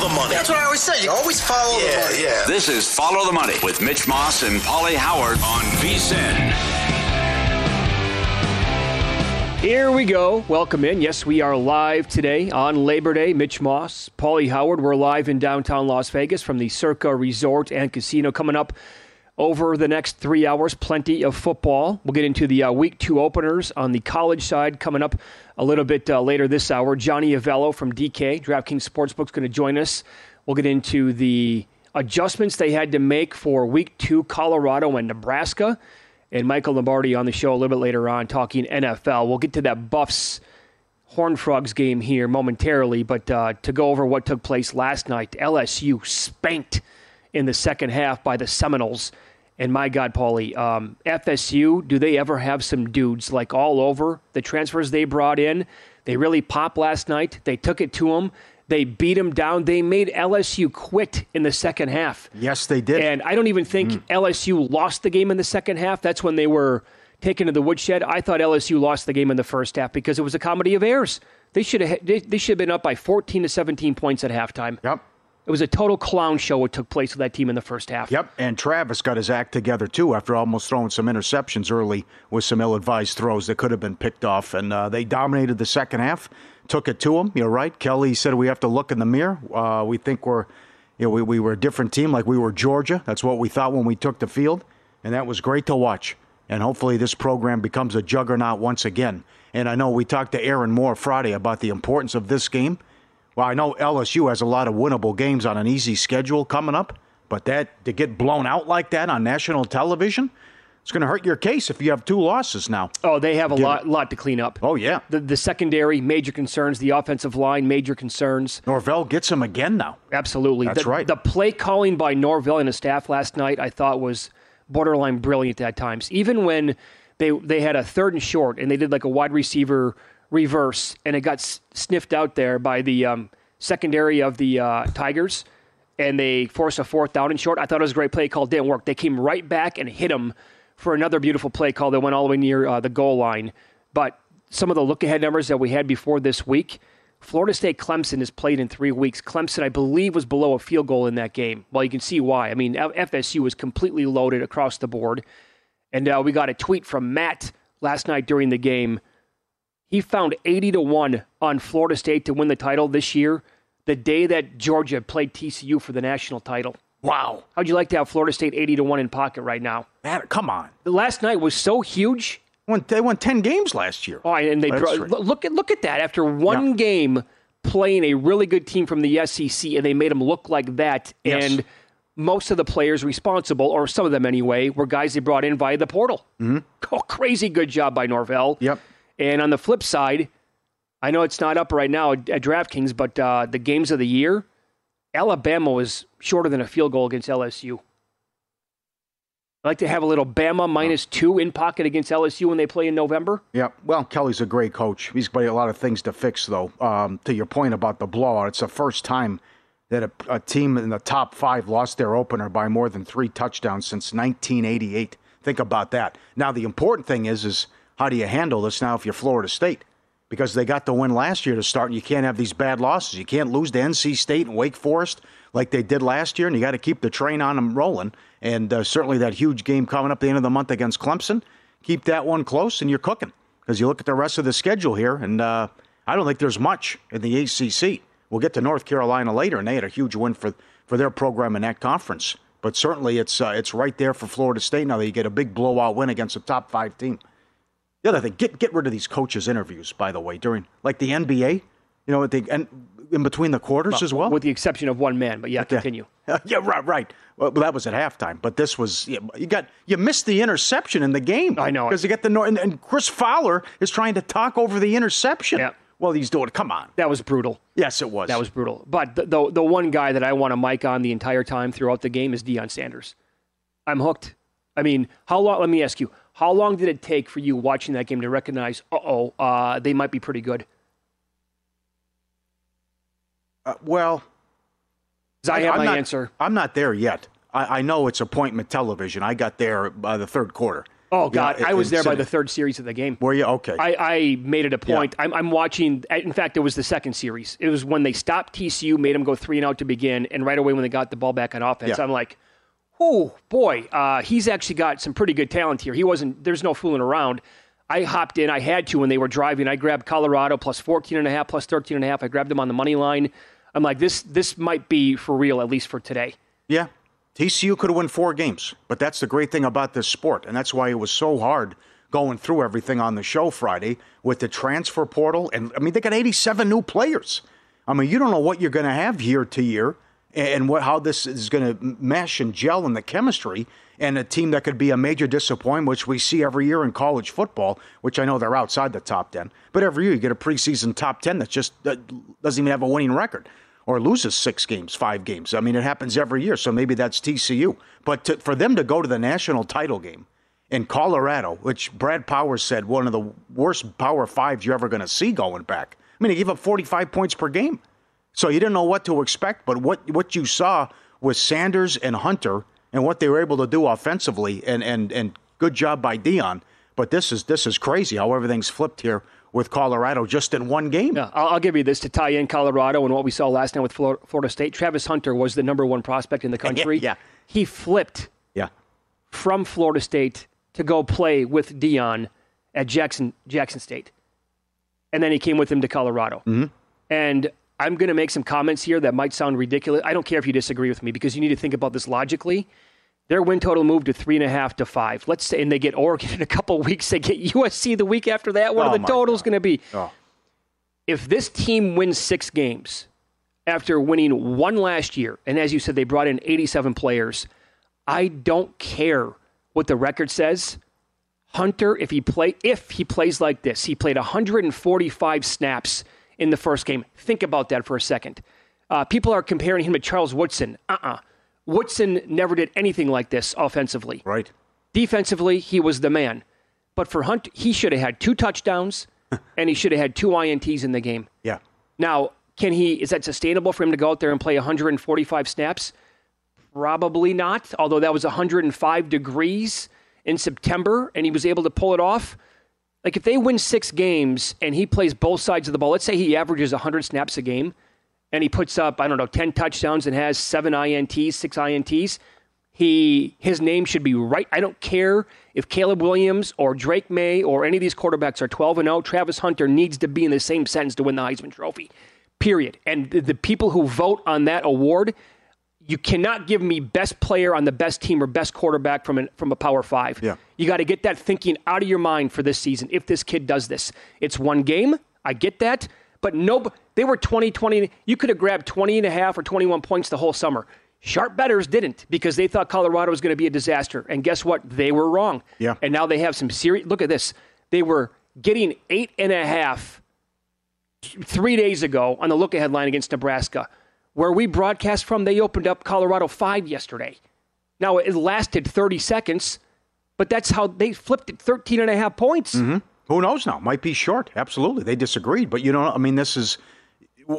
Follow the money. That's what I always say. You always follow the Yeah, money. yeah. This is Follow the Money with Mitch Moss and Pauly Howard on VSIN. Here we go. Welcome in. Yes, we are live today on Labor Day. Mitch Moss, Pauly Howard. We're live in downtown Las Vegas from the Circa Resort and Casino. Coming up over the next three hours, plenty of football. We'll get into the uh, week two openers on the college side coming up a little bit uh, later this hour. Johnny Avello from DK, DraftKings Sportsbook, going to join us. We'll get into the adjustments they had to make for week two, Colorado and Nebraska and Michael Lombardi on the show a little bit later on talking NFL. We'll get to that Buffs Horn Frogs game here momentarily, but uh, to go over what took place last night, LSU spanked in the second half by the Seminoles. And my God, Pauly, um, FSU, do they ever have some dudes like all over the transfers they brought in? They really popped last night. They took it to them. They beat them down. They made LSU quit in the second half. Yes, they did. And I don't even think LSU lost the game in the second half. That's when they were taken to the woodshed. I thought LSU lost the game in the first half because it was a comedy of errors. They should have they, they should have been up by 14 to 17 points at halftime. Yep. It was a total clown show what took place with that team in the first half. Yep, and Travis got his act together too after almost throwing some interceptions early with some ill-advised throws that could have been picked off, and uh, they dominated the second half, took it to them. You're right. Kelly said we have to look in the mirror. Uh, we think we're, you know, we, we were a different team, like we were Georgia. That's what we thought when we took the field, and that was great to watch. And hopefully this program becomes a juggernaut once again. And I know we talked to Aaron Moore Friday about the importance of this game. Well, I know LSU has a lot of winnable games on an easy schedule coming up, but that to get blown out like that on national television, it's going to hurt your case if you have two losses now. Oh, they have a Give lot it- lot to clean up. Oh yeah, The the secondary major concerns, the offensive line major concerns. Norvell gets them again now. Absolutely. That's the, right. The play calling by Norvell and his staff last night, I thought was borderline brilliant at times. Even when they they had a third and short and they did like a wide receiver reverse and it got sniffed out there by the um, secondary of the uh, Tigers and they forced a fourth down and short. I thought it was a great play call. Didn't work. They came right back and hit him for another beautiful play call that went all the way near uh, the goal line. But some of the look ahead numbers that we had before this week, Florida State Clemson has played in three weeks. Clemson, I believe, was below a field goal in that game. Well, you can see why. I mean, FSU was completely loaded across the board. And uh, we got a tweet from Matt last night during the game. He found 80 to 1 on Florida State to win the title this year, the day that Georgia played TCU for the national title. Wow, How'd you like to have Florida State 80 to 1 in pocket right now? man, come on. The Last night was so huge. They won ten games last year. Oh, and they That's draw, right. look at look at that. After one Yeah. game playing a really good team from the SEC, and they made them look like that. Yes. And most of the players responsible, or some of them anyway, were guys they brought in via the portal. Mm-hmm. Oh, crazy good job by Norvell. Yep. And on the flip side, I know it's not up right now at, DraftKings, but uh, the games of the year, Alabama was shorter than a field goal against LSU. I like to have a little Bama minus two in pocket against LSU when they play in November. Yeah, well, Kelly's a great coach. He's got a lot of things to fix, though. Um, to your point about the blowout, it's the first time that a, a team in the top five lost their opener by more than three touchdowns since 1988. Think about that. Now, the important thing is, is how do you handle this now if you're Florida State? Because they got the win last year to start, and you can't have these bad losses. You can't lose to NC State and Wake Forest like they did last year, and you got to keep the train on them rolling. And uh, certainly that huge game coming up the end of the month against Clemson, keep that one close, and you're cooking. Because you look at the rest of the schedule here, and uh, I don't think there's much in the ACC. We'll get to North Carolina later, and they had a huge win for, for their program in that conference. But certainly it's uh, it's right there for Florida State now that you get a big blowout win against a top five team. The other thing, get get rid of these coaches' interviews, by the way, during like the NBA, you know, they, and in between the quarters as well. With the exception of one man, but yeah, continue. yeah, right, right. Well, that was at halftime, but this was you got you missed the interception in the game. I know because you get the and, and Chris Fowler is trying to talk over the interception. Yeah. Well, he's doing. Come on. That was brutal. Yes, it was. That was brutal. But the, the the one guy that I want to mic on the entire time throughout the game is Deion Sanders. I'm hooked. I mean, how long? Let me ask you, how long did it take for you watching that game to recognize, uh-oh, uh, they might be pretty good? Uh, well, I, have I'm my not, answer. I'm not there yet. I, I know it's appointment television. I got there by the third quarter. Oh Yeah, God, it- I was there by the third series of the game. Were you okay? I, I made it a point. I'm, I'm watching. In fact, it was the second series. It was when they stopped TCU, made them go three and out to begin, and right away when they got the ball back on offense, Yeah. I'm like, oh boy, uh, he's actually got some pretty good talent here. He wasn't. There's no fooling around. I hopped in. I had to when they were driving. I grabbed Colorado plus 14 and a half, plus 13 and a half. I grabbed them on the money line. I'm like, this this might be for real, at least for today. Yeah. TCU could have won four games, but that's the great thing about this sport, and that's why it was so hard going through everything on the show Friday with the transfer portal. And I mean, they got 87 new players. I mean, you don't know what you're going to have year to year, and what how this is going to mesh and gel in the chemistry. And a team that could be a major disappointment, which we see every year in college football, which I know they're outside the top 10. But every year you get a preseason top 10 that just that doesn't even have a winning record or loses six games, five games. I mean, it happens every year. So maybe that's TCU. But to, for them to go to the national title game in Colorado, which Brad Powers said one of the worst Power Fives you're ever going to see going back. I mean, he gave up 45 points per game. So you didn't know what to expect. But what, what you saw with Sanders and Hunter and what they were able to do offensively, and, and, and good job by Deion. But this is this is crazy how everything's flipped here with Colorado just in one game. Yeah, I'll, I'll give you this to tie in Colorado and what we saw last night with Flor- Florida State. Travis Hunter was the number one prospect in the country. Yeah. He flipped Yeah. from Florida State to go play with Deion at Jackson Jackson State, and then he came with him to Colorado. Mm-hmm. And I'm going to make some comments here that might sound ridiculous. I don't care if you disagree with me because you need to think about this logically. Their win total moved to three and a half to five. Let's say, and they get Oregon in a couple weeks. They get USC the week after that. What Oh are the totals going to be? Oh. If this team wins six games after winning one last year, and as you said, they brought in 87 players, I don't care what the record says. Hunter, if he play if he plays like this, he played 145 snaps in the first game. Think about that for a second. Uh, people are comparing him to Charles Woodson. Uh-uh. Woodson never did anything like this offensively. Right. Defensively, he was the man. But for Hunt, he should have had two touchdowns, and he should have had two ints in the game. Yeah. Now, can he? Is that sustainable for him to go out there and play 145 snaps? Probably not. Although that was 105 degrees in September, and he was able to pull it off. Like if they win six games and he plays both sides of the ball, let's say he averages 100 snaps a game, and he puts up I don't know 10 touchdowns and has seven ints, six ints. He his name should be right. I don't care if Caleb Williams or Drake Maye or any of these quarterbacks are 12 and 0. Travis Hunter needs to be in the same sentence to win the Heisman Trophy. Period. And the, the people who vote on that award, you cannot give me best player on the best team or best quarterback from, an, from a Power Five. Yeah. You got to get that thinking out of your mind for this season if this kid does this. It's one game. I get that. But no, they were 20 20. You could have grabbed 20 and a half or 21 points the whole summer. Sharp bettors didn't because they thought Colorado was going to be a disaster. And guess what? They were wrong. Yeah. And now they have some serious. Look at this. They were getting eight and a half three days ago on the look ahead line against Nebraska. Where we broadcast from, they opened up Colorado five yesterday. Now it lasted 30 seconds, but that's how they flipped it 13 and a half points. Mm-hmm. Who knows now? Might be short. Absolutely. They disagreed. But you know, I mean, this is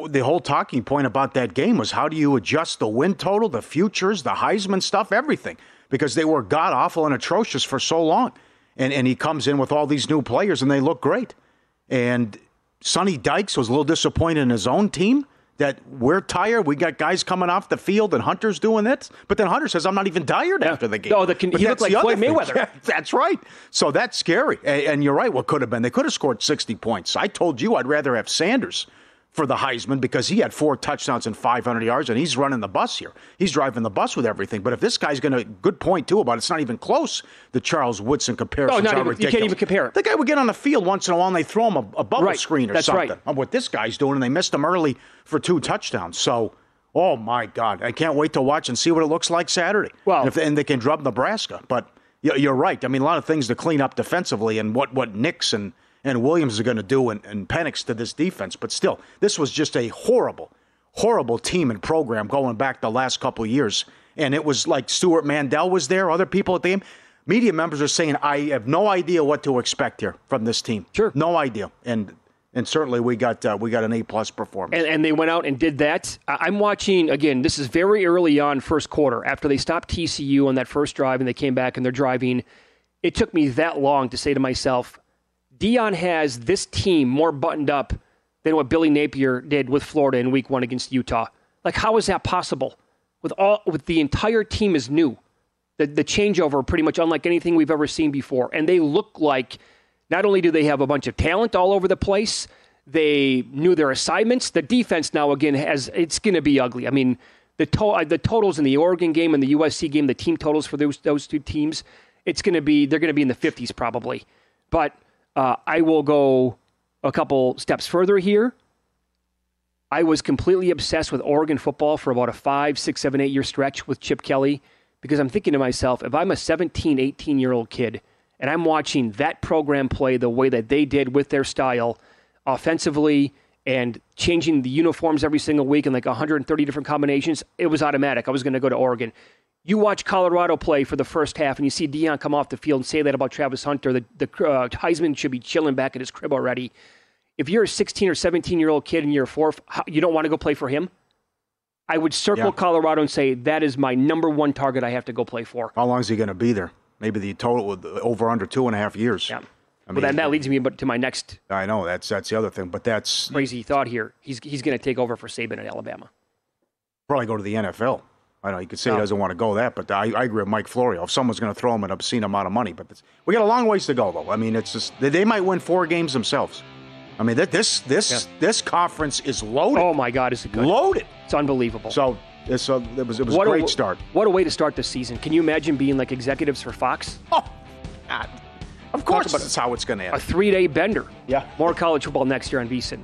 the whole talking point about that game was how do you adjust the win total, the futures, the Heisman stuff, everything, because they were god awful and atrocious for so long. And, and he comes in with all these new players and they look great. And Sonny Dykes was a little disappointed in his own team that we're tired. We got guys coming off the field and Hunter's doing this. But then Hunter says, I'm not even tired Yeah. after the game. No, the But he looked like Floyd. Mayweather. Yeah, that's right. So that's scary. A- And you're right. What could have been? They could have scored 60 points. I told you I'd rather have Sanders for the Heisman because he had four touchdowns and 500 yards, and he's running the bus here. He's driving the bus with everything. But if this guy's going to, good point too about it's not even close. The Charles Woodson comparison. Oh, not even- you can't even compare it. The guy would get on the field once in a while and they throw him a, a bubble Right. screen or That's something. right. On what this guy's doing, and they missed him early for two touchdowns. So. Oh my God! I can't wait to watch and see what it looks like Saturday. Well- and, if, and they can drub Nebraska, but you're right. I mean, a lot of things to clean up defensively, and what what Nix and and Williams are going to do, and, and Penix to this defense. But still, this was just a horrible, horrible team and program going back the last couple of years. And it was like Stewart Mandel was there, other people at the game. Media members are saying, "I have no idea what to expect here from this team. Sure. no idea." And and certainly we got uh, we got an A plus performance. and, and they went out and did that. I'm watching again. This is very early on, first quarter after they stopped TCU on that first drive and they came back and they're driving. It took me that long to say to myself, Deion has this team more buttoned up than what Billy Napier did with Florida in Week One against Utah. Like, how is that possible? With all, with the entire team is new, the the changeover pretty much unlike anything we've ever seen before, and they look like not only do they have a bunch of talent all over the place, they knew their assignments. The defense now again has it's going to be ugly. I mean, the to, uh, the totals in the Oregon game and the USC game, the team totals for those those two teams, it's going to be they're going to be in the 50s probably. But uh, I will go a couple steps further here. I was completely obsessed with Oregon football for about a five, six, seven, eight year stretch with Chip Kelly because I'm thinking to myself, if I'm a 17, 18 year old kid and I'm watching that program play the way that they did with their style offensively and changing the uniforms every single week in like 130 different combinations, it was automatic. I was going to go to Oregon. You watch Colorado play for the first half, and you see Deion come off the field and say that about Travis Hunter. The, the uh, Heisman should be chilling back at his crib already. If you're a 16 or 17 year old kid and you're a fourth, you don't want to go play for him. I would circle Yeah. Colorado and say that is my number one target. I have to go play for. How long is he going to be there? Maybe the total with over under two and a half years. Yeah. I well, then that leads me to my next I know that's that's the other thing, but that's crazy thought here. He's he's going to take over for Saban at Alabama. probably go to the NFL. I know you could say he doesn't want to go that, but I, I agree with Mike Florio. If someone's going to throw him an obscene amount of money, but it's, we got a long ways to go, though. I mean, it's just they, might win four games themselves. I mean, that this this this conference is loaded, Oh my God, is it good? loaded. It's unbelievable. So a, it was it was what a great a, start. What a way to start the season. Can you imagine being like executives for Fox? Oh, God. of course, that's how it's going to end. A three day bender. Yeah. More college football next year on VSIN.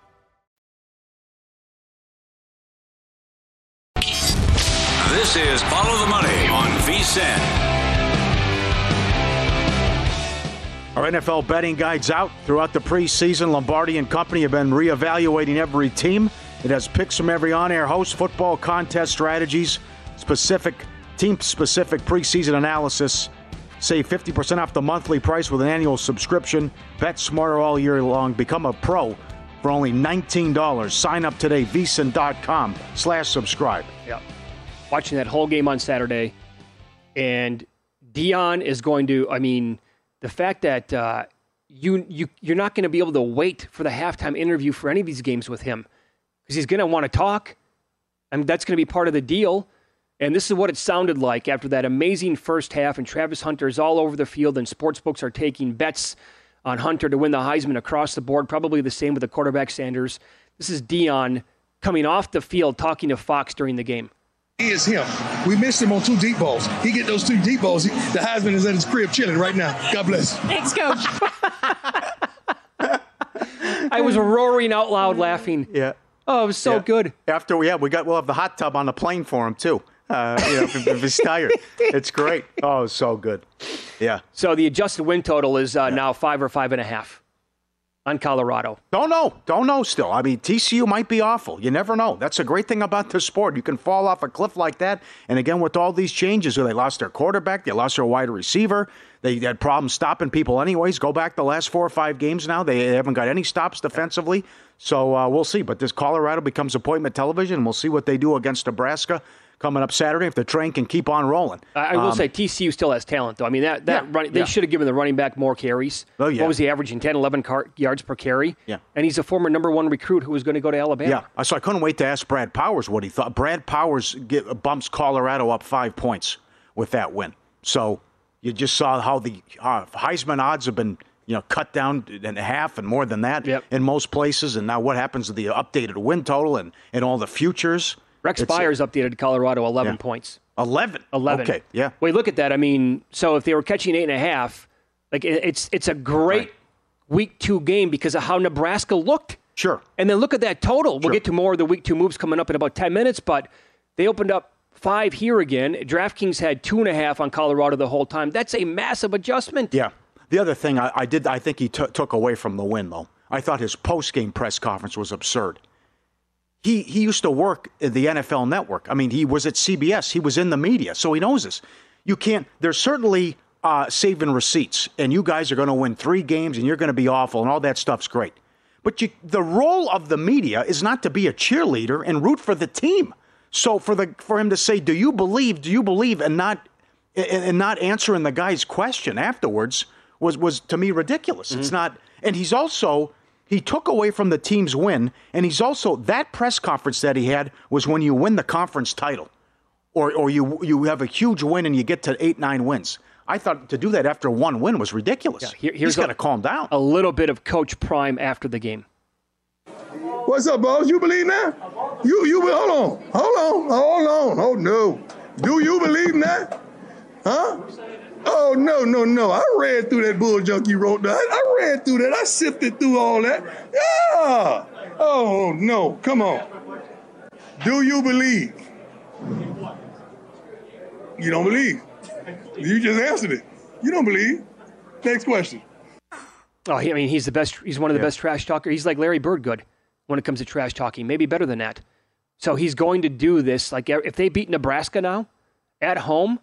This is Follow the Money on VSIN. Our NFL betting guides out throughout the preseason. Lombardi and company have been reevaluating every team. It has picks from every on-air host, football contest strategies, specific team-specific preseason analysis. Save 50% off the monthly price with an annual subscription. Bet smarter all year long. Become a pro for only $19. Sign up today, vsin.com slash subscribe. Yep. Watching that whole game on Saturday, and Deion is going to. I mean, the fact that uh, you you you're not going to be able to wait for the halftime interview for any of these games with him because he's going to want to talk. I mean, that's going to be part of the deal. And this is what it sounded like after that amazing first half, and Travis Hunter is all over the field, and sportsbooks are taking bets on Hunter to win the Heisman across the board. Probably the same with the quarterback Sanders. This is Deion coming off the field talking to Fox during the game. He is him. We missed him on two deep balls. He get those two deep balls. The Heisman is at his crib chilling right now. God bless. Thanks, Coach. I was roaring out loud laughing. Yeah. Oh, it was so Yeah. good. After we, yeah, we got we'll have the hot tub on the plane for him too. Uh, you know, if, if he's tired, it's great. Oh, so good. Yeah. So the adjusted win total is uh, now five or five and a half on Colorado. Don't know. Don't know still. I mean, TCU might be awful. You never know. That's a great thing about the sport. You can fall off a cliff like that. And again, with all these changes, they lost their quarterback, they lost their wide receiver, they had problems stopping people anyways. Go back the last four or five games now. They haven't got any stops defensively. So uh, we'll see. But this Colorado becomes appointment television. and We'll see what they do against Nebraska coming up Saturday if the train can keep on rolling. I, I will Um, say TCU still has talent, though. I mean, that, that Yeah, running, they yeah. should have given the running back more carries. Oh, yeah. What was he averaging? 10, 11 car- yards per carry? Yeah. And he's a former number one recruit who was going to go to Alabama. Yeah, so I couldn't wait to ask Brad Powers what he thought. Brad Powers get, bumps Colorado up five points with that win. So you just saw how the uh, Heisman odds have been, you know, cut down in half and more than that Yep. in most places. And now what happens to the updated win total and, and all the futures? Rex It's- Byers updated Colorado 11 Yeah. points. 11. 11. Okay, yeah. Wait, look at that. I mean, so if they were catching eight and a half, like it- it's it's a great Right. week two game because of how Nebraska looked. Sure. And then look at that total. We'll Sure. get to more of the week two moves coming up in about 10 minutes, but they opened up five here again. DraftKings had two and a half on Colorado the whole time. That's a massive adjustment. Yeah. The other thing I, I did, I think he took took away from the win, though. I thought his post game press conference was absurd. He he used to work at the NFL Network. I mean, he was at CBS. He was in the media, so he knows this. You can't. There's certainly uh, saving receipts, and you guys are going to win three games, and you're going to be awful, and all that stuff's great. But you, the role of the media is not to be a cheerleader and root for the team. So for the for him to say, "Do you believe? Do you believe?" and not and, and not answering the guy's question afterwards was was to me ridiculous. It's not, and he's also he took away from the team's win, and he's also that press conference that he had was when you win the conference title, or or you you have a huge win and you get to eight nine wins. I thought to do that after one win was ridiculous. Here- he's here's got to calm down. A little bit of Coach Prime after the game. What's up, boss? You believe that? You you be- hold on, hold on, hold on. Oh no. Do you believe that? Huh? Oh no, no, no. I ran through that bull junk you wrote down. I ran through that. I sifted through all that. Yeah. Oh no. Come on. Do you believe? You don't believe. You just answered it. You don't believe. Next question. Oh, I mean, he's the best. He's one of the Yeah. best trash talker. He's like Larry Bird good when it comes to trash talking. Maybe better than that. So he's going to do this. Like if they beat Nebraska now at home,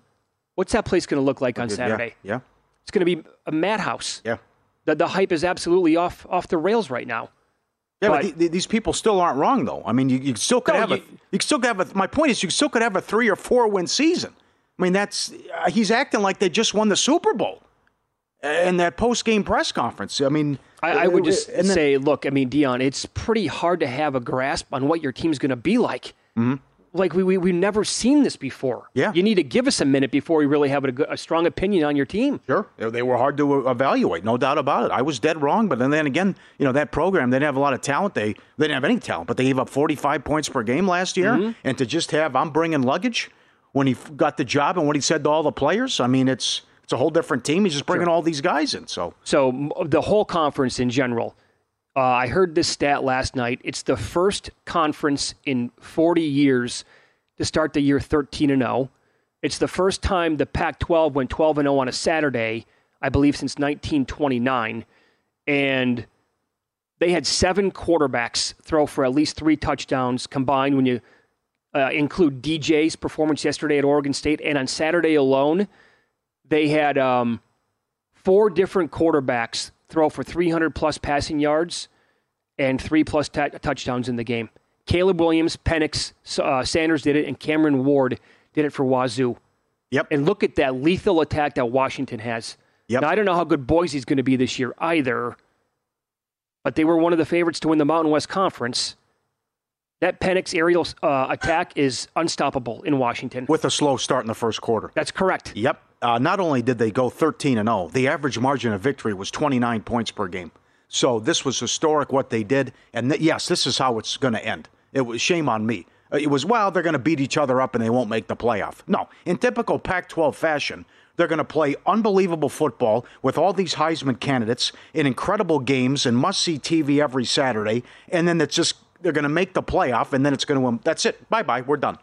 what's that place going to look like on Saturday? Yeah. yeah. It's going to be a madhouse. Yeah. The, the hype is absolutely off off the rails right now. Yeah, but, But- the- the- these people still aren't wrong, though. I mean, you, you still could No, have a. you- You still could have a. My point is, you still could have a three or four win season. I mean, that's uh, he's acting like they just won the Super Bowl uh, in that post game press conference. I mean, I, I uh, would uh, just and then- say, look, I mean, Deion, it's pretty hard to have a grasp on what your team's going to be like. Mm-hmm. Like we, we we've never seen this before. Yeah. you need to give us a minute before we really have a, a strong opinion on your team. Sure, They- were hard to uh, evaluate, no doubt about it. I was dead wrong, but then, then again, you know that program they didn't have a lot of talent. They they didn't have any talent, but they gave up 45 points per game last year, Mm-hmm. and to just have I'm bringing luggage when he got the job and what he said to all the players. I mean, it's it's a whole different team. He's just bringing all these guys in. So So the whole conference in general. Uh, I heard this stat last night. It's the first conference in 40 years to start the year 13 and 0. It's the first time the Pac-12 went 12 and 0 on a Saturday, I believe, since 1929, and they had seven quarterbacks throw for at least three touchdowns combined. When you uh, include DJ's performance yesterday at Oregon State, and on Saturday alone, they had um, four different quarterbacks throw for 300 plus passing yards and three plus ta- touchdowns in the game. Caleb Williams, Penix, uh, Sanders did it, and Cameron Ward did it for Wazoo. Yep. And look at that lethal attack that Washington has. Yep. Now, I don't know how good Boise's going to be this year either, but they were one of the favorites to win the Mountain West Conference. That Penix aerial uh, attack is unstoppable in Washington. with a slow start in the first quarter. That's correct. Yep. Uh, not only did they go 13 and 0, the average margin of victory was 29 points per game. So this was historic what they did, and th- yes, this is how it's going to end. It was shame on me. Uh, It was well, they're going to beat each other up and they won't make the playoff. No, in typical Pac-12 fashion, they're going to play unbelievable football with all these Heisman candidates in incredible games and must-see TV every Saturday, and then it's just they're going to make the playoff, and then it's going to that's it. Bye bye, we're done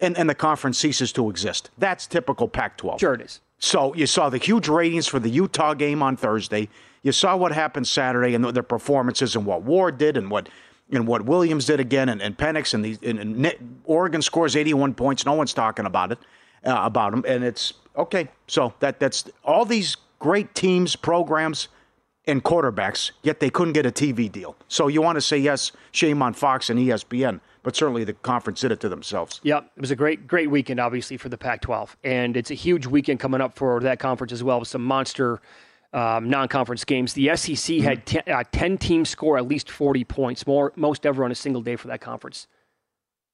and, and the conference ceases to exist. That's typical Pac 12. Sure it is. So you saw the huge ratings for the Utah game on Thursday. You saw what happened Saturday and their performances and what Ward did and what and what Williams did again and, and Penix and, these and, and Oregon scores 81 points. No one's talking about it uh, about them. And it's okay. So that that's all these great teams, programs, and quarterbacks. Yet they couldn't get a TV deal. So you want to say yes, shame on Fox and ESPN, but certainly the conference did it to themselves. Yep, it was a great, great weekend, obviously, for the Pac-12, and it's a huge weekend coming up for that conference as well with some monster um, non-conference games. The SEC had ten, uh, ten teams score at least forty points, more most ever on a single day for that conference.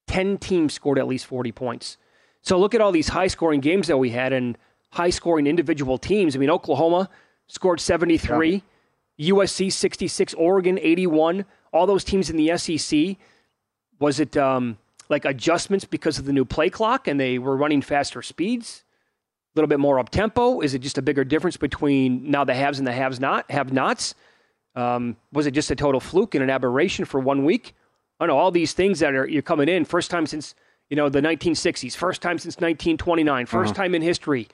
Ten teams scored at least forty points. So look at all these high-scoring games that we had and high-scoring individual teams. I mean, Oklahoma scored seventy-three, USC sixty-six, Oregon eighty-one. All those teams in the SEC was it um, like adjustments because of the new play clock and they were running faster speeds a little bit more up tempo is it just a bigger difference between now the haves and the haves not have nots um, was it just a total fluke and an aberration for one week i don't know all these things that are you're coming in first time since you know the 1960s first time since 1929 1st Uh-huh. time in history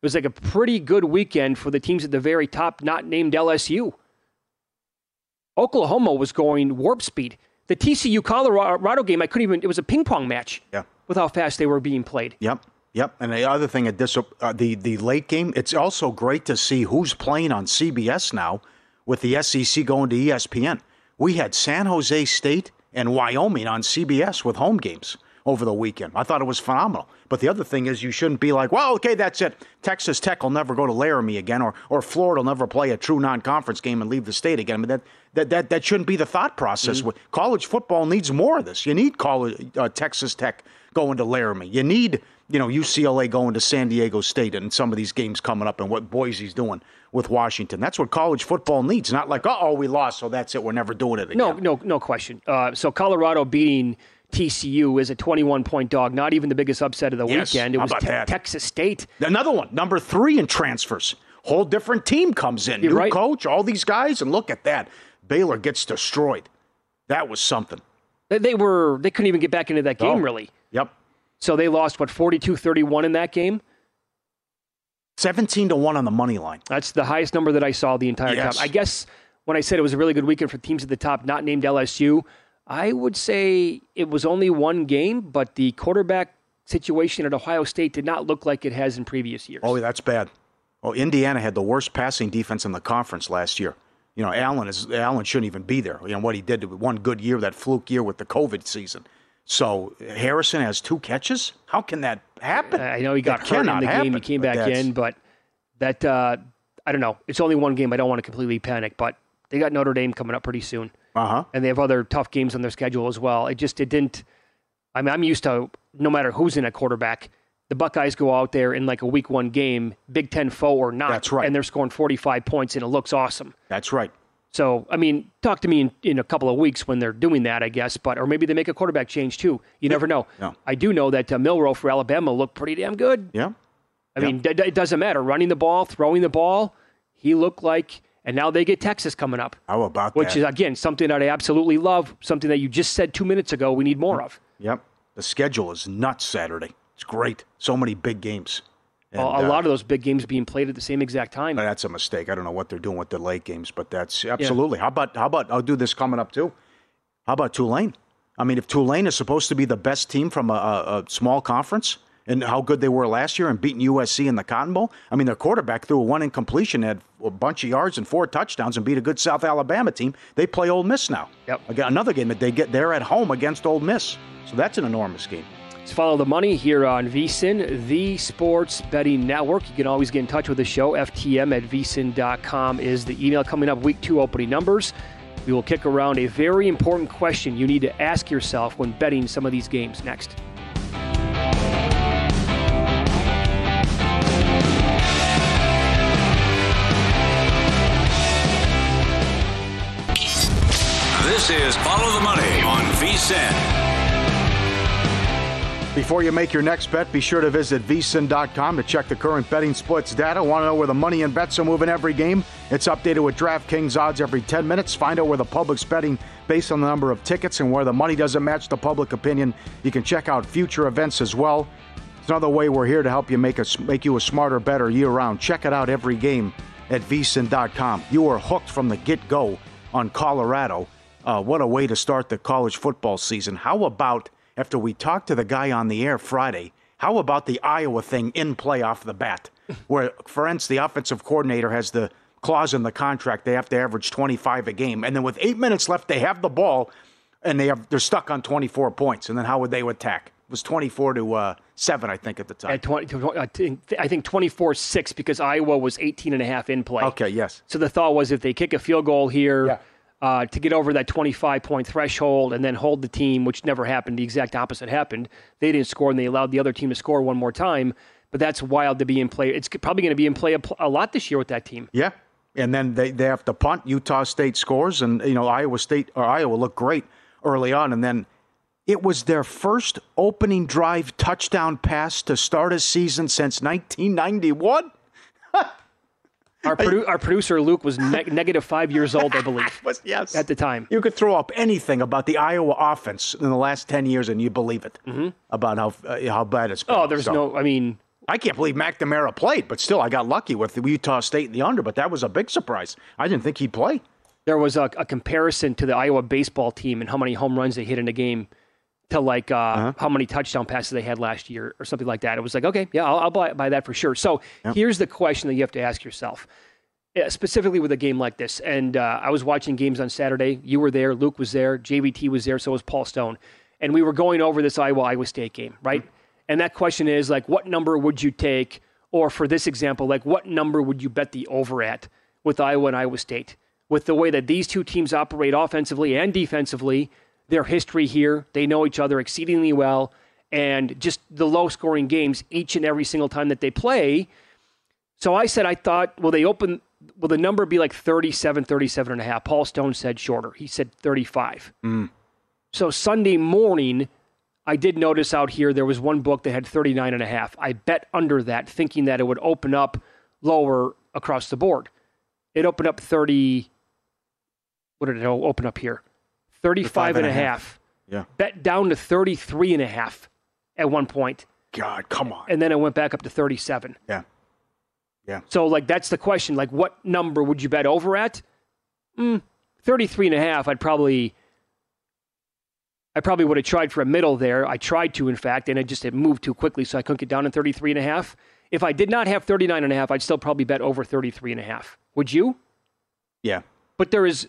it was like a pretty good weekend for the teams at the very top not named lsu Oklahoma was going warp speed. The TCU Colorado game, I couldn't even, it was a ping pong match Yeah. with how fast they were being played. Yep. Yep. And the other thing at this, uh, the the late game, it's also great to see who's playing on CBS now, with the SEC going to ESPN. We had San Jose State and Wyoming on CBS with home games over the weekend. I thought it was phenomenal. But the other thing is, you shouldn't be like, well, okay, that's it. Texas Tech will never go to Laramie again, or or Florida will never play a true non-conference game and leave the state again. I mean, that that that, that shouldn't be the thought process. College football needs more of this. You need college uh, Texas Tech going to Laramie. You need you know UCLA going to San Diego State and some of these games coming up and what Boise's doing with Washington. That's what college football needs. Not like, oh, we lost, so that's it. We're never doing it again. No, no, no question. Uh, so Colorado beating TCU is a 21 point dog, not even the biggest upset of the Yes, weekend. It was Te- Texas State. Another one, number three in transfers. Whole different team comes in. You're New right. coach, all these guys, and look at that. Baylor gets destroyed. That was something. They, they were, they couldn't even get back into that oh, game, Oh. really. Yep. So they lost, what, 42 31 in that game? 17 to 1 on the money line. That's the highest number that I saw the entire Yes. time. I guess when I said it was a really good weekend for teams at the top, not named LSU, I would say it was only one game, but the quarterback situation at Ohio State did not look like it has in previous years. Oh, that's bad. Oh, Indiana had the worst passing defense in the conference last year. You know, Allen is Allen shouldn't even be there. You know what he did one good year, that fluke year with the COVID season. So Harrison has two catches. How can that happen? I know he got That hurt in the game. He came but back that's- in, but that uh, I don't know. It's only one game. I don't want to completely panic, but they got Notre Dame coming up pretty soon, Uh huh. and they have other tough games on their schedule as well. It just it didn't. I mean, I'm used to no matter who's in a quarterback, the Buckeyes go out there in like a week one game, Big Ten foe or not, That's right. and they're scoring 45 points, and it looks awesome. That's right. So, I mean, talk to me in, in a couple of weeks when they're doing that, I guess. But or maybe they make a quarterback change too. You never know. No. I do know that uh, Milroe for Alabama looked pretty damn good. Yeah. I mean, d- d- it doesn't matter running the ball, throwing the ball. He looked like, and now they get Texas coming up, How about that? which is, again something that I absolutely love. Something that you just said two minutes ago. We need more of. Yep. The schedule is nuts Saturday. It's great. So many big games. A- a uh, lot of those big games being played at the same exact time. That's a mistake. I don't know what they're doing with the late games, but that's absolutely. How about how about I'll do this coming up too. How about Tulane? I mean, if Tulane is supposed to be the best team from a, a, a small conference and how good they were last year and beating USC in the Cotton Bowl, I mean, their quarterback threw a one incompletion, had a bunch of yards and four touchdowns, and beat a good South Alabama team. They play Ole Miss now. Yep. Again, another game that they get there at home against Ole Miss. So that's an enormous game. Let's follow the money here on VSIN, the sports betting network. You can always get in touch with the show. FTM at VSIN.com is the email coming up. Week two opening numbers. We will kick around a very important question you need to ask yourself when betting some of these games next. Is Follow the Money on VSIN. Before you make your next bet, be sure to visit vsin.com to check the current betting splits data. Want to know where the money and bets are moving every game? It's updated with DraftKings odds every 10 minutes. Find out where the public's betting based on the number of tickets and where the money doesn't match the public opinion. You can check out future events as well. It's another way we're here to help you make, a, make you a smarter, better year round. Check it out every game at vsin.com. You are hooked from the get go on Colorado. Uh, what a way to start the college football season. How about after we talked to the guy on the air Friday, how about the Iowa thing in play off the bat? Where, for instance, the offensive coordinator has the clause in the contract they have to average 25 a game. And then with eight minutes left, they have the ball and they have, they're stuck on 24 points. And then how would they attack? It was 24 to uh, 7, I think, at the time. At 20, I think- I think 24 6 because Iowa was 18 and a half in play. Okay, yes. So the thought was if they kick a field goal here Yeah. Uh, to get over that 25 point threshold and then hold the team, which never happened, the exact opposite happened. They didn't score and they allowed the other team to score one more time. But that's wild to be in play. It's probably going to be in play a, a lot this year with that team. Yeah. And then they, they have to punt. Utah State scores, and you know Iowa State or Iowa looked great early on, and then it was their first opening drive touchdown pass to start a season since 1991. Our, produ- our producer Luke was ne- negative five years old, I believe, Was yes at the time. You could throw up anything about the Iowa offense in the last 10 years, and you believe it about how uh, how bad it's been. Mm-hmm. Oh, there's So, no. I mean, I can't believe McNamara played, but still, I got lucky with Utah State in the under. But that was a big surprise. I didn't think he'd play. there was a, a comparison to the Iowa baseball team and how many home runs they hit in a game to like uh, Uh-huh. how many touchdown passes they had last year or something like that. It was like, okay, yeah, I'll, I'll buy, buy that for sure. So here's the question that you have to ask yourself, uh, specifically with a game like this. And uh, I was watching games on Saturday. You were there. Luke was there. JVT was there. So was Paul Stone. And we were going over this Iowa Iowa State game, right? And that question is like, what number would you take? Or for this example, like, what number would you bet the over at with Iowa and Iowa State? With the way that these two teams operate offensively and defensively, their history here, they know each other exceedingly well, and just the low scoring games each and every single time that they play. So I said, I thought, will they open, will the number be like 37, 37 and a half? Paul Stone said shorter. He said 35. Mm. So Sunday morning, I did notice out here there was one book that had 39 and a half. I bet under that, thinking that it would open up lower across the board. It opened up 30. What did it open up here? 35 and a half. Yeah. Bet down to 33 and a half at one point, God, come on. and then it went back up to 37. Yeah. Yeah. So, like, that's the question. Like, what number would you bet over at? Mm, 33 and a half. I'd probably. I probably would have tried for a middle there. I tried to, in fact, and it just it moved too quickly, so I couldn't get down in 33 and a half. If I did not have 39 and a half, I'd still probably bet over 33 and a half. Would you? Yeah. But there is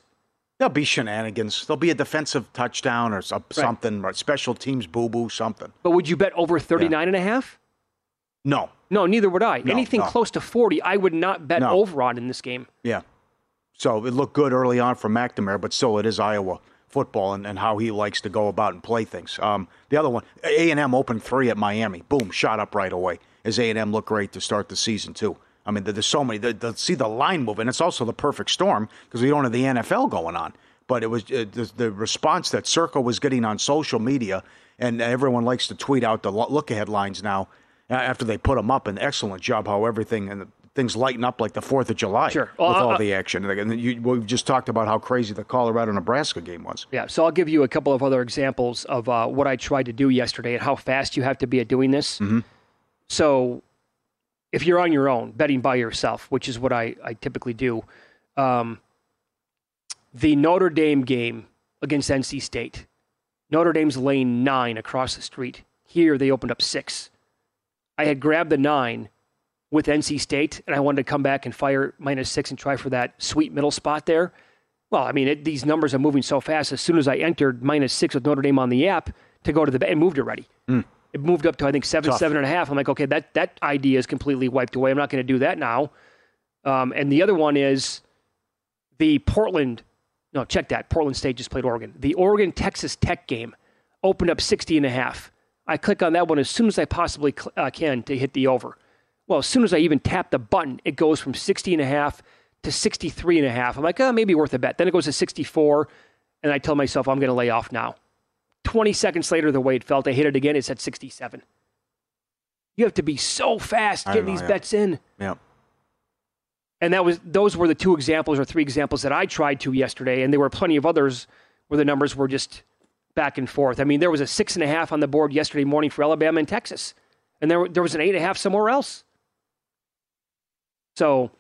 There'll be shenanigans. There'll be a defensive touchdown or some, something, or special teams boo boo, something. But would you bet over 39 and a half? No. No, neither would I. No, Anything no. close to 40, I would not bet No. over on in this game. Yeah. So it looked good early on for McNamara, but still, it is Iowa football and, and how he likes to go about and play things. Um, the other one, A and M opened three at Miami. Boom, shot up right away. As A and M looked great to start the season too. I mean, there's so many. The, the, see the line move, and it's also the perfect storm because we don't have the NFL going on. But it was uh, the, the response that Circa was getting on social media, and everyone likes to tweet out the look ahead lines now after they put them up. An excellent job how everything and things lighten up like the Fourth of July Sure. with Well, all uh, the action. And you, we've just talked about how crazy the Colorado Nebraska game was. Yeah, so I'll give you a couple of other examples of uh, what I tried to do yesterday and how fast you have to be at doing this. Mm-hmm. So, if you're on your own, betting by yourself, which is what I, I typically do, um, the Notre Dame game against NC State, Notre Dame's lane nine across the street. Here, they opened up six. I had grabbed the nine with NC State, and I wanted to come back and fire minus six and try for that sweet middle spot there. Well, I mean, it, these numbers are moving so fast. As soon as I entered minus six with Notre Dame on the app to go to the and moved already. It moved up to I think seven, Tough. seven and a half. I'm like, okay, that that idea is completely wiped away. I'm not going to do that now. Um, and the other one is the Portland. No, check that. Portland State just played Oregon. The Oregon Texas Tech game opened up 60 and a half. I click on that one as soon as I possibly cl- uh, can to hit the over. Well, as soon as I even tap the button, it goes from 60 and a half to 63 and a half. I'm like, oh, maybe worth a bet. Then it goes to 64, and I tell myself I'm going to lay off now. 20 seconds later, the way it felt, I hit it again. It's at 67. You have to be so fast getting know, these yeah. bets in. Yeah. And that was those were the two examples or three examples that I tried to yesterday, and there were plenty of others where the numbers were just back and forth. I mean, there was a six and a half on the board yesterday morning for Alabama and Texas, and there there was an eight and a half somewhere else. So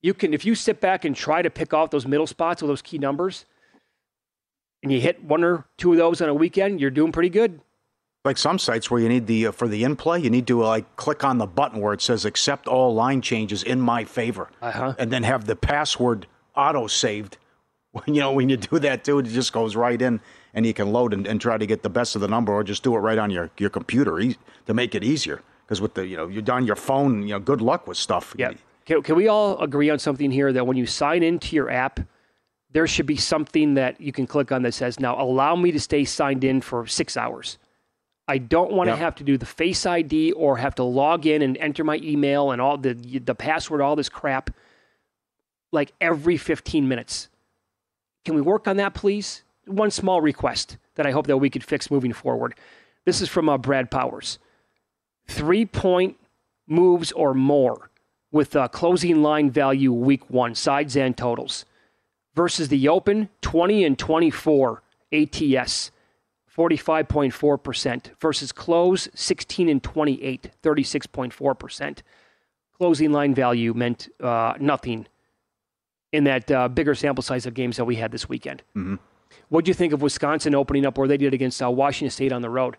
you can if you sit back and try to pick off those middle spots with those key numbers, and you hit one or two of those on a weekend, you're doing pretty good. Like some sites where you need the uh, for the in play, you need to uh, like click on the button where it says accept all line changes in my favor, Uh-huh. and then have the password auto saved. You know, when you do that too, it just goes right in, and you can load and, and try to get the best of the number, or just do it right on your your computer e- to make it easier. Because with the you know you're on your phone, you know, good luck with stuff. Yeah. Can, can we all agree on something here that when you sign into your app, there should be something that you can click on that says, now allow me to stay signed in for six hours. I don't want to Yeah. have to do the Face ID or have to log in and enter my email and all the the password, all this crap, like every 15 minutes. Can we work on that, please? One small request that I hope that we could fix moving forward. This is from uh, Brad Powers. Three point moves or more with uh, closing line value week one, sides and totals, versus the open 20 and 24 ATS, 45.4%, versus close 16 and 28, 36.4%. Closing line value meant uh, nothing in that uh, bigger sample size of games that we had this weekend. Mhm. What do you think of Wisconsin opening up where they did against uh, Washington State on the road?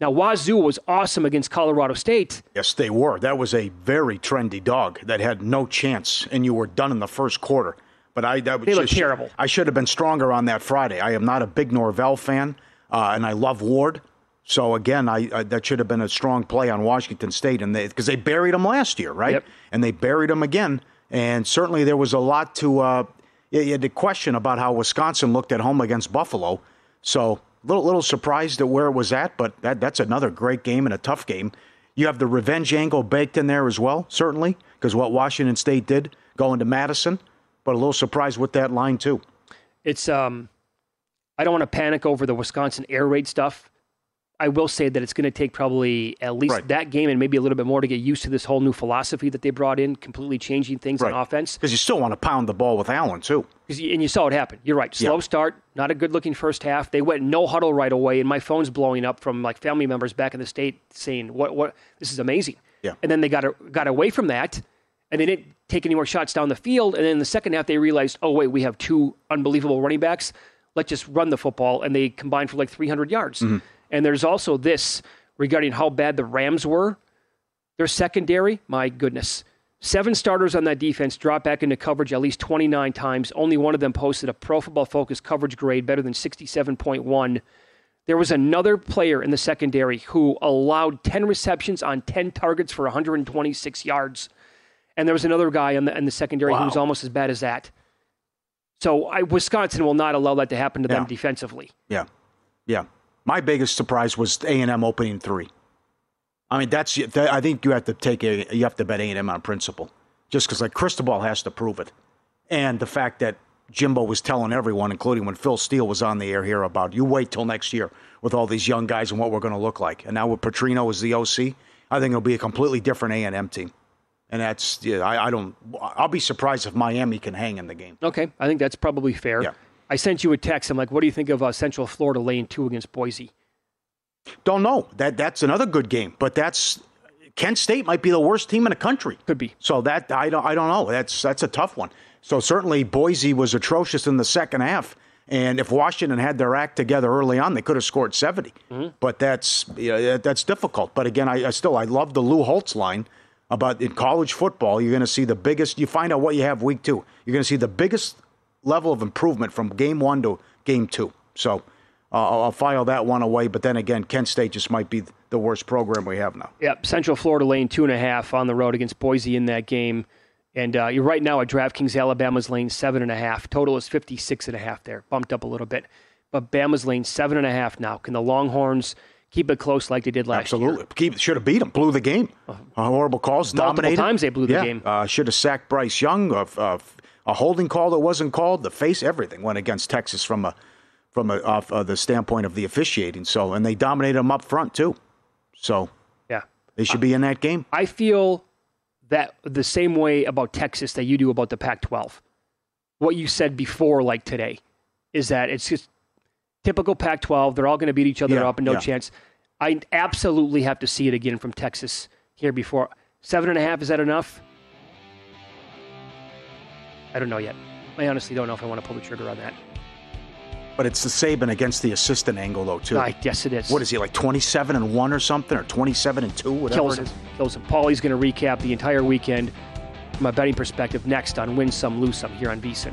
Now, Wazoo was awesome against Colorado State. Yes, they were. That was a very trendy dog that had no chance, and you were done in the first quarter. But I that was They just- terrible. I should have been stronger on that Friday. I am not a big Norvell fan, uh, and I love Ward. So again, I, I that should have been a strong play on Washington State, and because they buried them last year, right? Yep. And they buried them again, and certainly there was a lot to uh, you you had to question about how Wisconsin looked at home against Buffalo. So little little surprised at where it was at, but that that's another great game and a tough game. You have the revenge angle baked in there as well, certainly, because what Washington State did going to Madison, but a little surprised with that line too. It's um, I don't want to panic over the Wisconsin air raid stuff. I will say that it's going to take probably at least Right. that game and maybe a little bit more to get used to this whole new philosophy that they brought in, completely changing things on offense. Because you still want to pound the ball with Allen too. And you saw it happen. You're right. Slow Yeah. start, not a good looking first half. They went no huddle right away, and my phone's blowing up from like family members back in the state saying, "What? What? This is amazing." Yeah. And then they got a, got away from that, and they didn't take any more shots down the field. And then in the second half, they realized, oh, wait, we have two unbelievable running backs. Let's just run the football. And they combined for like 300 yards. Mm-hmm. And there's also this regarding how bad the Rams were. Their secondary, my goodness. Seven starters on that defense dropped back into coverage at least 29 times. Only one of them posted a Pro Football Focus coverage grade better than 67.1. There was another player in the secondary who allowed 10 receptions on 10 targets for 126 yards. And there was another guy in the, in the secondary Wow. who was almost as bad as that. So I, Wisconsin will not allow that to happen to them defensively. Yeah, yeah. My biggest surprise was A and M opening three. I mean, that's that- I think you have to take a you have to bet A and M on principle, just because like Cristobal has to prove it, and the fact that Jimbo was telling everyone, including when Phil Steele was on the air here, about you wait till next year with all these young guys and what we're going to look like. And now with Petrino as the OC, I think it'll be a completely different A and M team. And that's yeah, I, I don't. I'll be surprised if Miami can hang in the game. Okay, I think that's probably fair. Yeah. I sent you a text. I'm like, what do you think of uh, Central Florida lane two against Boise? Don't know. That that's another good game, but that's Kent State might be the worst team in the country. Could be. So that I don't I don't know. That's that's a tough one. So certainly Boise was atrocious in the second half, and if Washington had their act together early on, they could have scored 70. But that's yeah, that's difficult. But again, I, I still I love the Lou Holtz line about in college football. You're going to see the biggest. You find out what you have week two. You're going to see the biggest level of improvement from game one to game two. So. Uh, I'll file that one away, but then again, Kent State just might be the worst program we have now. Yep, Central Florida lane two and a half on the road against Boise in that game. And uh, you're right now at DraftKings, Alabama's lane seven and a half. Total is 56 and a half there, bumped up a little bit. But Bama's lane seven and a half now. Can the Longhorns keep it close like they did last Absolutely. year? Keep should have beat them. Blew the game. Uh, horrible calls. Multiple dominated. times they blew the Yeah. game. Uh, should have sacked Bryce Young. Uh, uh, a holding call that wasn't called. The face everything went against Texas from a from a, off uh, the standpoint of the officiating. So and they dominated them up front too. So Yeah. they should be in that game. I feel that the same way about Texas that you do about the Pac 12. What you said before, like today, is that it's just typical Pac 12. They're all going to beat each other Yeah, up and no yeah. chance. I absolutely have to see it again from Texas here before. Seven and a half, is that enough? I don't know yet. I honestly don't know if I want to pull the trigger on that. But it's the Saban against the assistant angle though too. I guess it is. What is he like? Twenty seven and one or something, or twenty seven and two, whatever Kills him. Kills him. Pauly's going to recap the entire weekend from a betting perspective next on Win Some, Lose Some here on VSIN.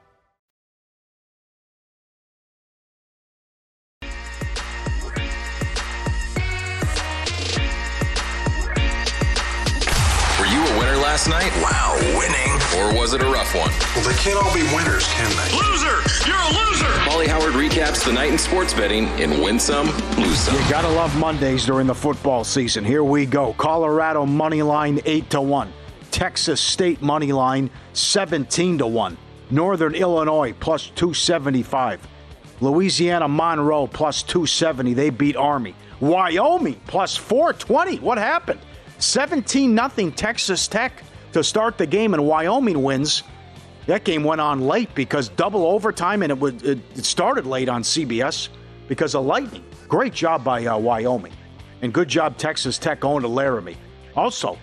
Last night? Wow, winning. Or was it a rough one? Well, they can't all be winners, can they? Loser! You're a loser! Pauly Howard recaps the night in sports betting in Win Some, Lose Some. You gotta love Mondays during the football season. Here we go. Colorado money line eight to one. Texas State money line seventeen to one. Northern Illinois plus two seventy five. Louisiana Monroe plus two seventy. They beat Army. Wyoming plus four twenty. What happened? Seventeen nothing Texas Tech to start the game, and Wyoming wins. That game went on late because double overtime, and it, would, it started late on CBS because of lightning. Great job by uh, Wyoming, and good job Texas Tech going to Laramie. Also,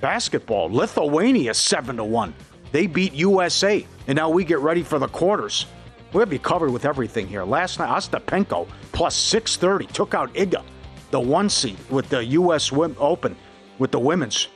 basketball, Lithuania seven to one. They beat USA, and now we get ready for the quarters. We have be covered with everything here. Last night, Ostapenko plus 630 took out Iga, the one seed with the U.S. Open with the women's.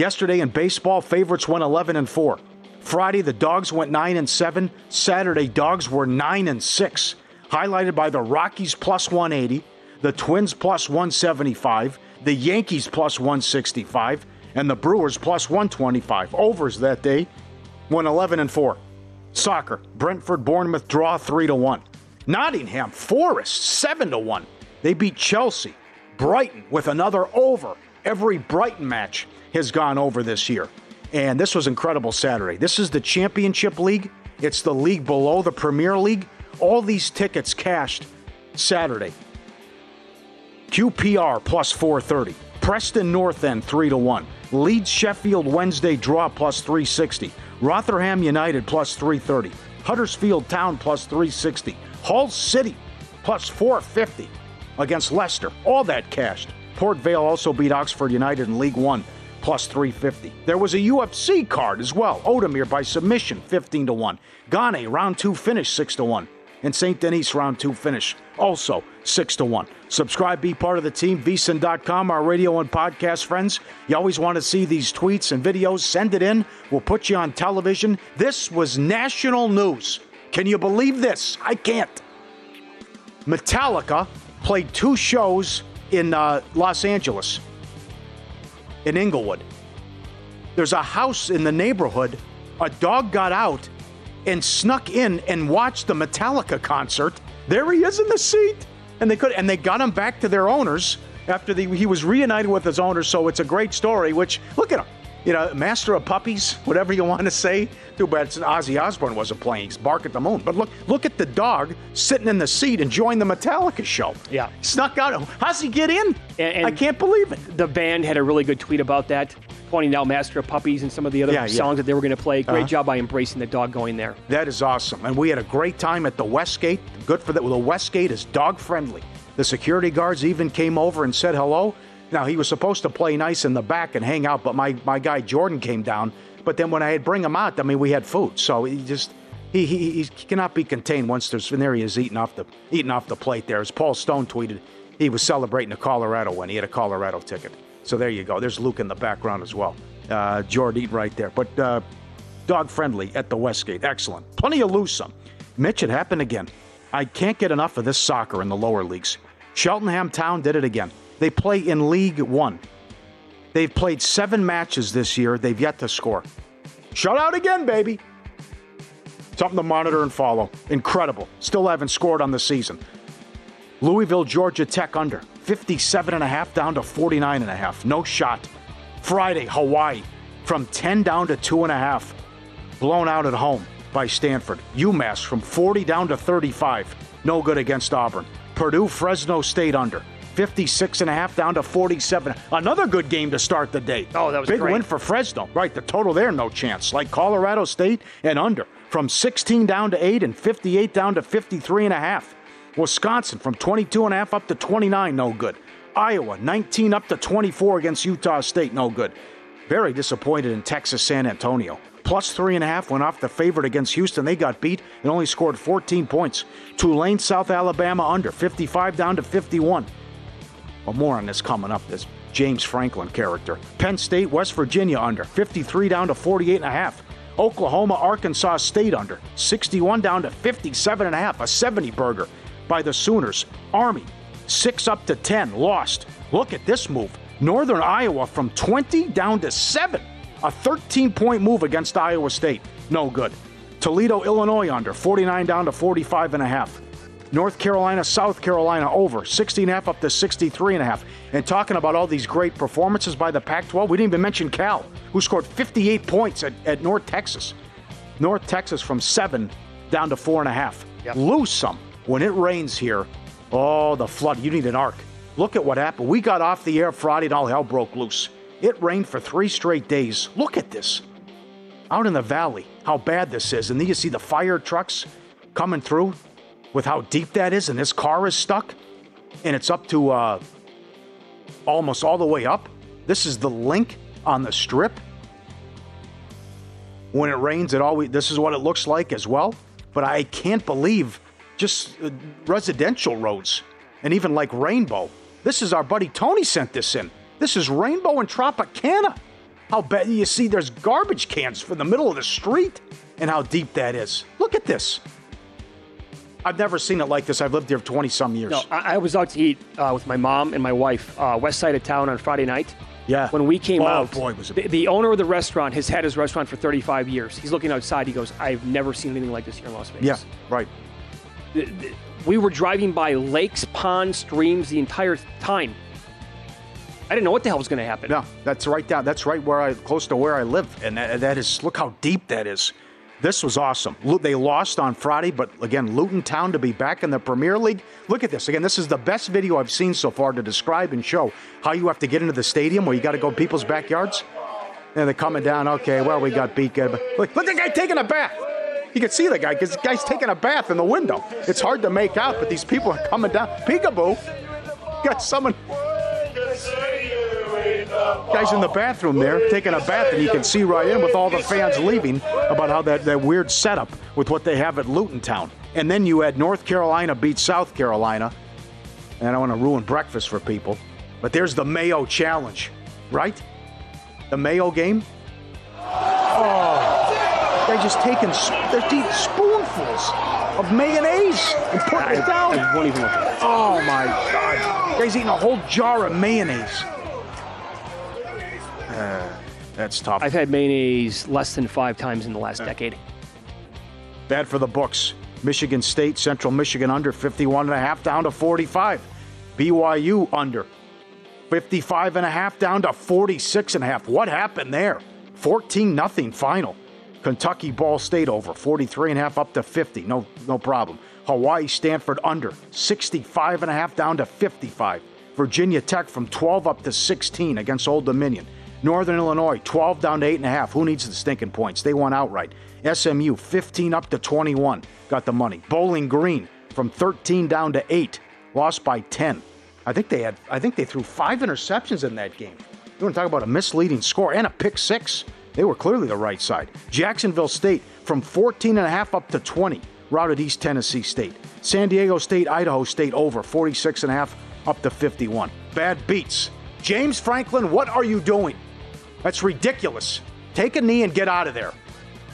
Yesterday in baseball, favorites went 11 and 4. Friday, the Dogs went 9 and 7. Saturday, Dogs were 9 and 6, highlighted by the Rockies plus 180, the Twins plus 175, the Yankees plus 165, and the Brewers plus 125. Overs that day went 11 and 4. Soccer, Brentford Bournemouth draw 3 to 1. Nottingham Forest 7 to 1. They beat Chelsea. Brighton with another over. Every Brighton match has gone over this year. And this was incredible Saturday. This is the Championship League. It's the league below the Premier League. All these tickets cashed Saturday. QPR plus 430. Preston North End 3 to 1. Leeds Sheffield Wednesday draw plus 360. Rotherham United plus 330. Huddersfield Town plus 360. Hull City plus 450 against Leicester. All that cashed. Port Vale also beat Oxford United in League One plus 350. There was a UFC card as well. Odomir by submission 15 to 1. Gane round 2 finish 6 to 1. And St. Denis round 2 finish also 6 to 1. Subscribe, be part of the team, vsin.com, our radio and podcast friends. You always want to see these tweets and videos, send it in. We'll put you on television. This was national news. Can you believe this? I can't. Metallica played two shows in uh, Los Angeles, in Inglewood. There's a house in the neighborhood. A dog got out and snuck in and watched the Metallica concert. There he is in the seat, and they could and they got him back to their owners after the, he was reunited with his owners. So it's a great story. Which look at him, you know, master of puppies, whatever you want to say. Too bad Ozzy Osbourne wasn't playing. He's bark at the moon. But look, look at the dog sitting in the seat enjoying the Metallica show. Yeah, snuck out. How's he get in? And, and I can't believe it. The band had a really good tweet about that, pointing out Master of Puppies and some of the other Yeah, yeah. songs that they were going to play. Great Uh-huh. job by embracing the dog going there. That is awesome. And we had a great time at the Westgate. Good for that. Well, the Westgate is dog friendly. The security guards even came over and said hello. Now, he was supposed to play nice in the back and hang out, but my, my guy Jordan came down. But then when I had bring him out, I mean, we had food. So he just. He, he, he cannot be contained once there's and there he is eating off the eating off the plate there. As Paul Stone tweeted, he was celebrating a Colorado win. He had a Colorado ticket. So there you go. There's Luke in the background as well. Uh, Jordan right there. But uh, dog friendly at the Westgate. Excellent. Plenty of loose some. Mitch, it happened again. I can't get enough of this soccer in the lower leagues. Cheltenham Town did it again. They play in League One. They've played seven matches this year. They've yet to score. Shut out again, baby. Something to monitor and follow. Incredible. Still haven't scored on the season. Louisville, Georgia Tech under. 57 and a half down to 49 and a half. No shot. Friday, Hawaii from 10 down to two and a half. Blown out at home by Stanford. UMass from 40 down to 35. No good against Auburn. Purdue, Fresno State under. 56 and a half down to 47. Another good game to start the day. Oh, that was great. Big great. win for Fresno. Right, the total there, no chance. Like Colorado State and under. From 16 down to 8 and 58 down to 53 and a half. Wisconsin from 22 and a half up to 29, no good. Iowa 19 up to 24 against Utah State, no good. Very disappointed in Texas San Antonio. plus three and a half, went off the favorite against Houston. They got beat and only scored 14 points. Tulane, South Alabama under 55 down to 51. Well, more on this coming up. This James Franklin character. Penn State, West Virginia under 53 down to 48 and a half. Oklahoma, Arkansas State under 61 down to 57 and a half. A 70 burger by the Sooners. Army, six up to 10, lost. Look at this move. Northern Iowa from 20 down to 7. A 13 point move against Iowa State. No good. Toledo, Illinois under 49 down to 45 and a half. North Carolina, South Carolina over 60 and a half up to 63 and a half. And talking about all these great performances by the Pac 12, we didn't even mention Cal, who scored 58 points at, at North Texas. North Texas from seven down to four and a half. Yep. Lose some. When it rains here, oh, the flood. You need an ark. Look at what happened. We got off the air Friday and all hell broke loose. It rained for three straight days. Look at this. Out in the valley, how bad this is. And then you see the fire trucks coming through with how deep that is, and this car is stuck, and it's up to uh, almost all the way up. This is the LINQ on the strip. When it rains, it always this is what it looks like as well. But I can't believe just uh, residential roads and even like Rainbow. This is our buddy Tony sent this in. This is Rainbow and Tropicana. How bad you see there's garbage cans for the middle of the street and how deep that is. Look at this. I've never seen it like this. I've lived here 20 some years. No, I, I was out to eat uh, with my mom and my wife, uh, west side of town on Friday night. Yeah. When we came oh, out, boy, was it the, the, owner of the restaurant has had his restaurant for 35 years. He's looking outside. He goes, I've never seen anything like this here in Las Vegas. Yeah, right. The, the, we were driving by lakes, ponds, streams the entire time. I didn't know what the hell was going to happen. No, that's right down. That's right where I, close to where I live, and that, that is. Look how deep that is. This was awesome. They lost on Friday, but again, Luton Town to be back in the Premier League. Look at this. Again, this is the best video I've seen so far to describe and show how you have to get into the stadium where you got to go people's backyards. And they're coming down. Okay, well, we got beat. Look, look at the guy taking a bath. You can see the guy because the guy's taking a bath in the window. It's hard to make out, but these people are coming down. Peekaboo. Got someone. Guy's in the bathroom there taking a bath, and you can see right in with all the fans leaving about how that, that weird setup with what they have at Luton Town. And then you had North Carolina beat South Carolina. And I don't want to ruin breakfast for people, but there's the Mayo Challenge, right? The Mayo game. Oh, they're just taking they're taking spoonfuls of mayonnaise and putting it down. I won't even look at it. Oh my God! Guy's eating a whole jar of mayonnaise. Uh, that's tough. I've had mayonnaise less than five times in the last uh, decade. Bad for the books. Michigan State, Central Michigan under 51 and a half down to 45. BYU under 55 and a half down to 46 and a half. What happened there? 14 nothing final. Kentucky Ball State over 43 and a half up to 50. No no problem. Hawaii Stanford under 65 and a half down to 55. Virginia Tech from 12 up to 16 against Old Dominion. Northern Illinois, 12 down to 8.5. Who needs the stinking points? They won outright. SMU, 15 up to 21. Got the money. Bowling Green, from 13 down to 8. Lost by 10. I think they had I think they threw five interceptions in that game. You want to talk about a misleading score and a pick six. They were clearly the right side. Jacksonville State from 14 and a half up to 20 routed East Tennessee State. San Diego State, Idaho State over 46 and a half up to 51. Bad beats. James Franklin, what are you doing? That's ridiculous. Take a knee and get out of there.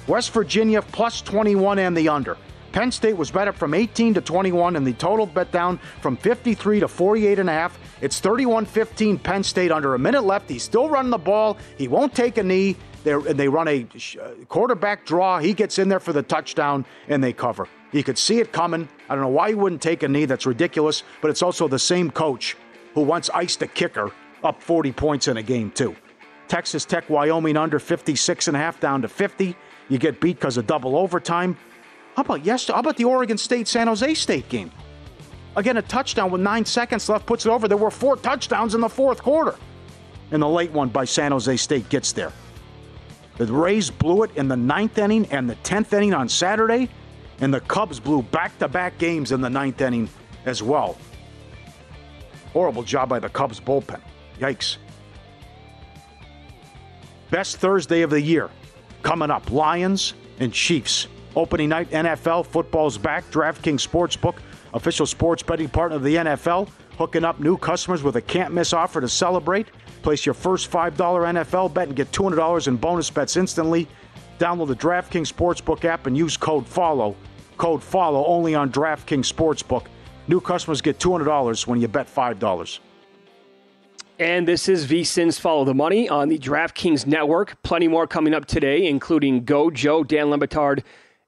West Virginia plus 21 and the under. Penn State was bet up from 18 to 21 and the total bet down from 53 to 48 and a half. It's 31-15 Penn State under a minute left. He's still running the ball. He won't take a knee. They're, they run a uh, quarterback draw. He gets in there for the touchdown and they cover. You could see it coming. I don't know why he wouldn't take a knee. That's ridiculous. But it's also the same coach who once iced a kicker up 40 points in a game, too. Texas Tech, Wyoming under 56 and a half down to 50. You get beat because of double overtime. How about yesterday? How about the Oregon State San Jose State game? Again, a touchdown with nine seconds left puts it over. There were four touchdowns in the fourth quarter. And the late one by San Jose State gets there. The Rays blew it in the ninth inning and the tenth inning on Saturday, and the Cubs blew back to back games in the ninth inning as well. Horrible job by the Cubs bullpen. Yikes. Best Thursday of the year Coming up, Lions and Chiefs. Opening night NFL football's back. DraftKings Sportsbook, official sports betting partner of the NFL, hooking up new customers with a can't miss offer to celebrate. Place your first $5 NFL bet and get $200 in bonus bets instantly. Download the DraftKings Sportsbook app and use code FOLLOW. Code FOLLOW only on DraftKings Sportsbook. New customers get $200 when you bet $5. And this is VSIN's Follow the Money on the DraftKings Network. Plenty more coming up today, including Go Joe, Dan Le Batard,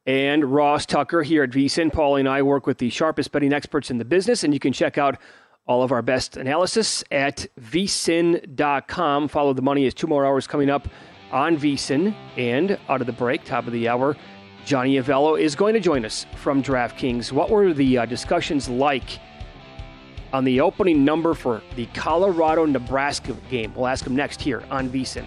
and Ross Tucker here at VSIN. Pauly and I work with the sharpest betting experts in the business, and you can check out all of our best analysis at vsin.com. Follow the Money is two more hours coming up on VSIN. And out of the break, top of the hour, Johnny Avello is going to join us from DraftKings. What were the uh, discussions like? On the opening number for the Colorado Nebraska game. We'll ask him next here on VSIN.